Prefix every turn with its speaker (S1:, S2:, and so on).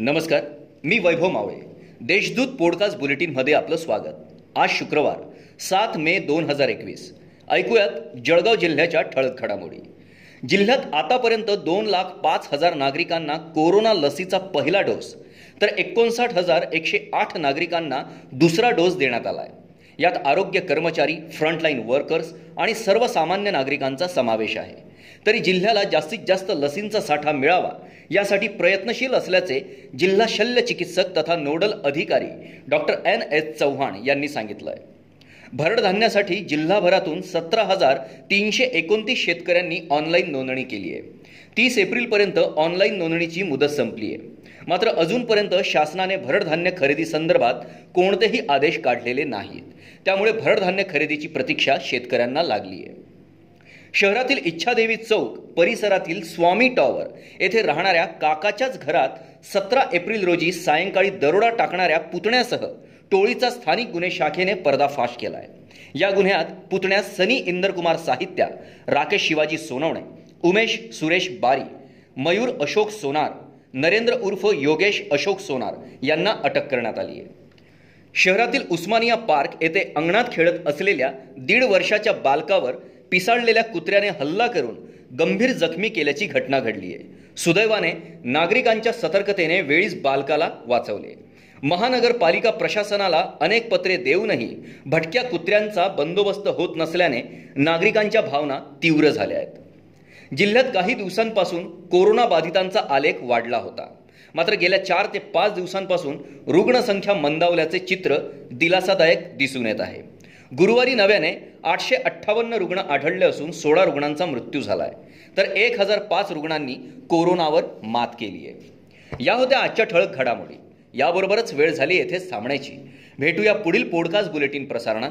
S1: नमस्कार मी वैभव मावळे. देशदूत पॉडकास्ट बुलेटिनमध्ये आपलं स्वागत. आज शुक्रवार सात मे दोन हजार एकवीस. ऐकूयात जळगाव जिल्ह्याच्या ठळक घडामोडी. जिल्ह्यात आतापर्यंत दोन लाख पाच हजार नागरिकांना कोरोना लसीचा पहिला डोस तर एकोणसाठ हजार एकशे आठ नागरिकांना दुसरा डोस देण्यात आला आहे यात आरोग्य कर्मचारी फ्रंटलाईन वर्कर्स आणि सर्वसामान्य नागरिकांचा समावेश आहे. तरी जिल्ह्याला जास्तीत जास्त लसींचा साठा मिळावा यासाठी प्रयत्नशील असल्याचे जिल्हा शल्य चिकित्सक तथा नोडल अधिकारी डॉक्टर एन एस चव्हाण यांनी सांगितलं आहे भरडधान्यासाठी जिल्हाभरातून सतरा हजार तीनशे एकोणतीस शेतकऱ्यांनी ऑनलाईन नोंदणी केली आहे तीस एप्रिलपर्यंत ऑनलाईन नोंदणीची मुदत संपली आहे मात्र अजूनपर्यंत शासनाने भरडधान्य खरेदी संदर्भात कोणतेही आदेश काढलेले नाहीत. त्यामुळे भरडधान्य खरेदीची प्रतीक्षा शेतकऱ्यांना लागली आहे शहरातील इच्छादेवी चौक परिसरातील स्वामी टॉवर येथे राहणाऱ्या काकाच्याच घरात सतरा एप्रिल रोजी सायंकाळी दरोडा टाकणाऱ्या पुतण्यासह टोळीचा स्थानिक गुन्हे शाखेने पर्दाफाश केला आहे या गुन्ह्यात पुतण्या सनी इंदरकुमार साहित्या राकेश शिवाजी सोनवणे उमेश सुरेश बारी मयूर अशोक सोनार नरेंद्र उर्फ योगेश अशोक सोनार यांना अटक करण्यात आली आहे. शहरातील उस्मानिया पार्क येथे अंगणात खेळत असलेल्या दीड वर्षाच्या बालकावर पिसाळलेल्या कुत्र्याने हल्ला करून गंभीर जखमी केल्याची घटना घडली आहे. सुदैवाने नागरिकांच्या सतर्कतेने वेळीच बालकाला वाचवले. महानगरपालिका प्रशासनाला अनेक पत्रे देऊनही भटक्या कुत्र्यांचा बंदोबस्त होत नसल्याने नागरिकांच्या भावना तीव्र झाल्या आहेत. जिल्ह्यात काही दिवसांपासून कोरोना बाधितांचा आलेख वाढला होता. मात्र गेल्या चार ते पाच दिवसांपासून रुग्णसंख्या मंदावल्याचे चित्र दिलासादायक दिसून येत आहे. गुरुवारी नव्याने आठशे अठ्ठावन्न रुग्ण आढळले असून सोळा रुग्णांचा मृत्यू झाला आहे तर एक हजार पाच रुग्णांनी कोरोनावर मात केली आहे. या होत्या आजच्या ठळक घडामोडी. याबरोबरच वेळ झाली येथेच थांबण्याची भेटूया पुढील पॉडकास्ट बुलेटिन प्रसारणात.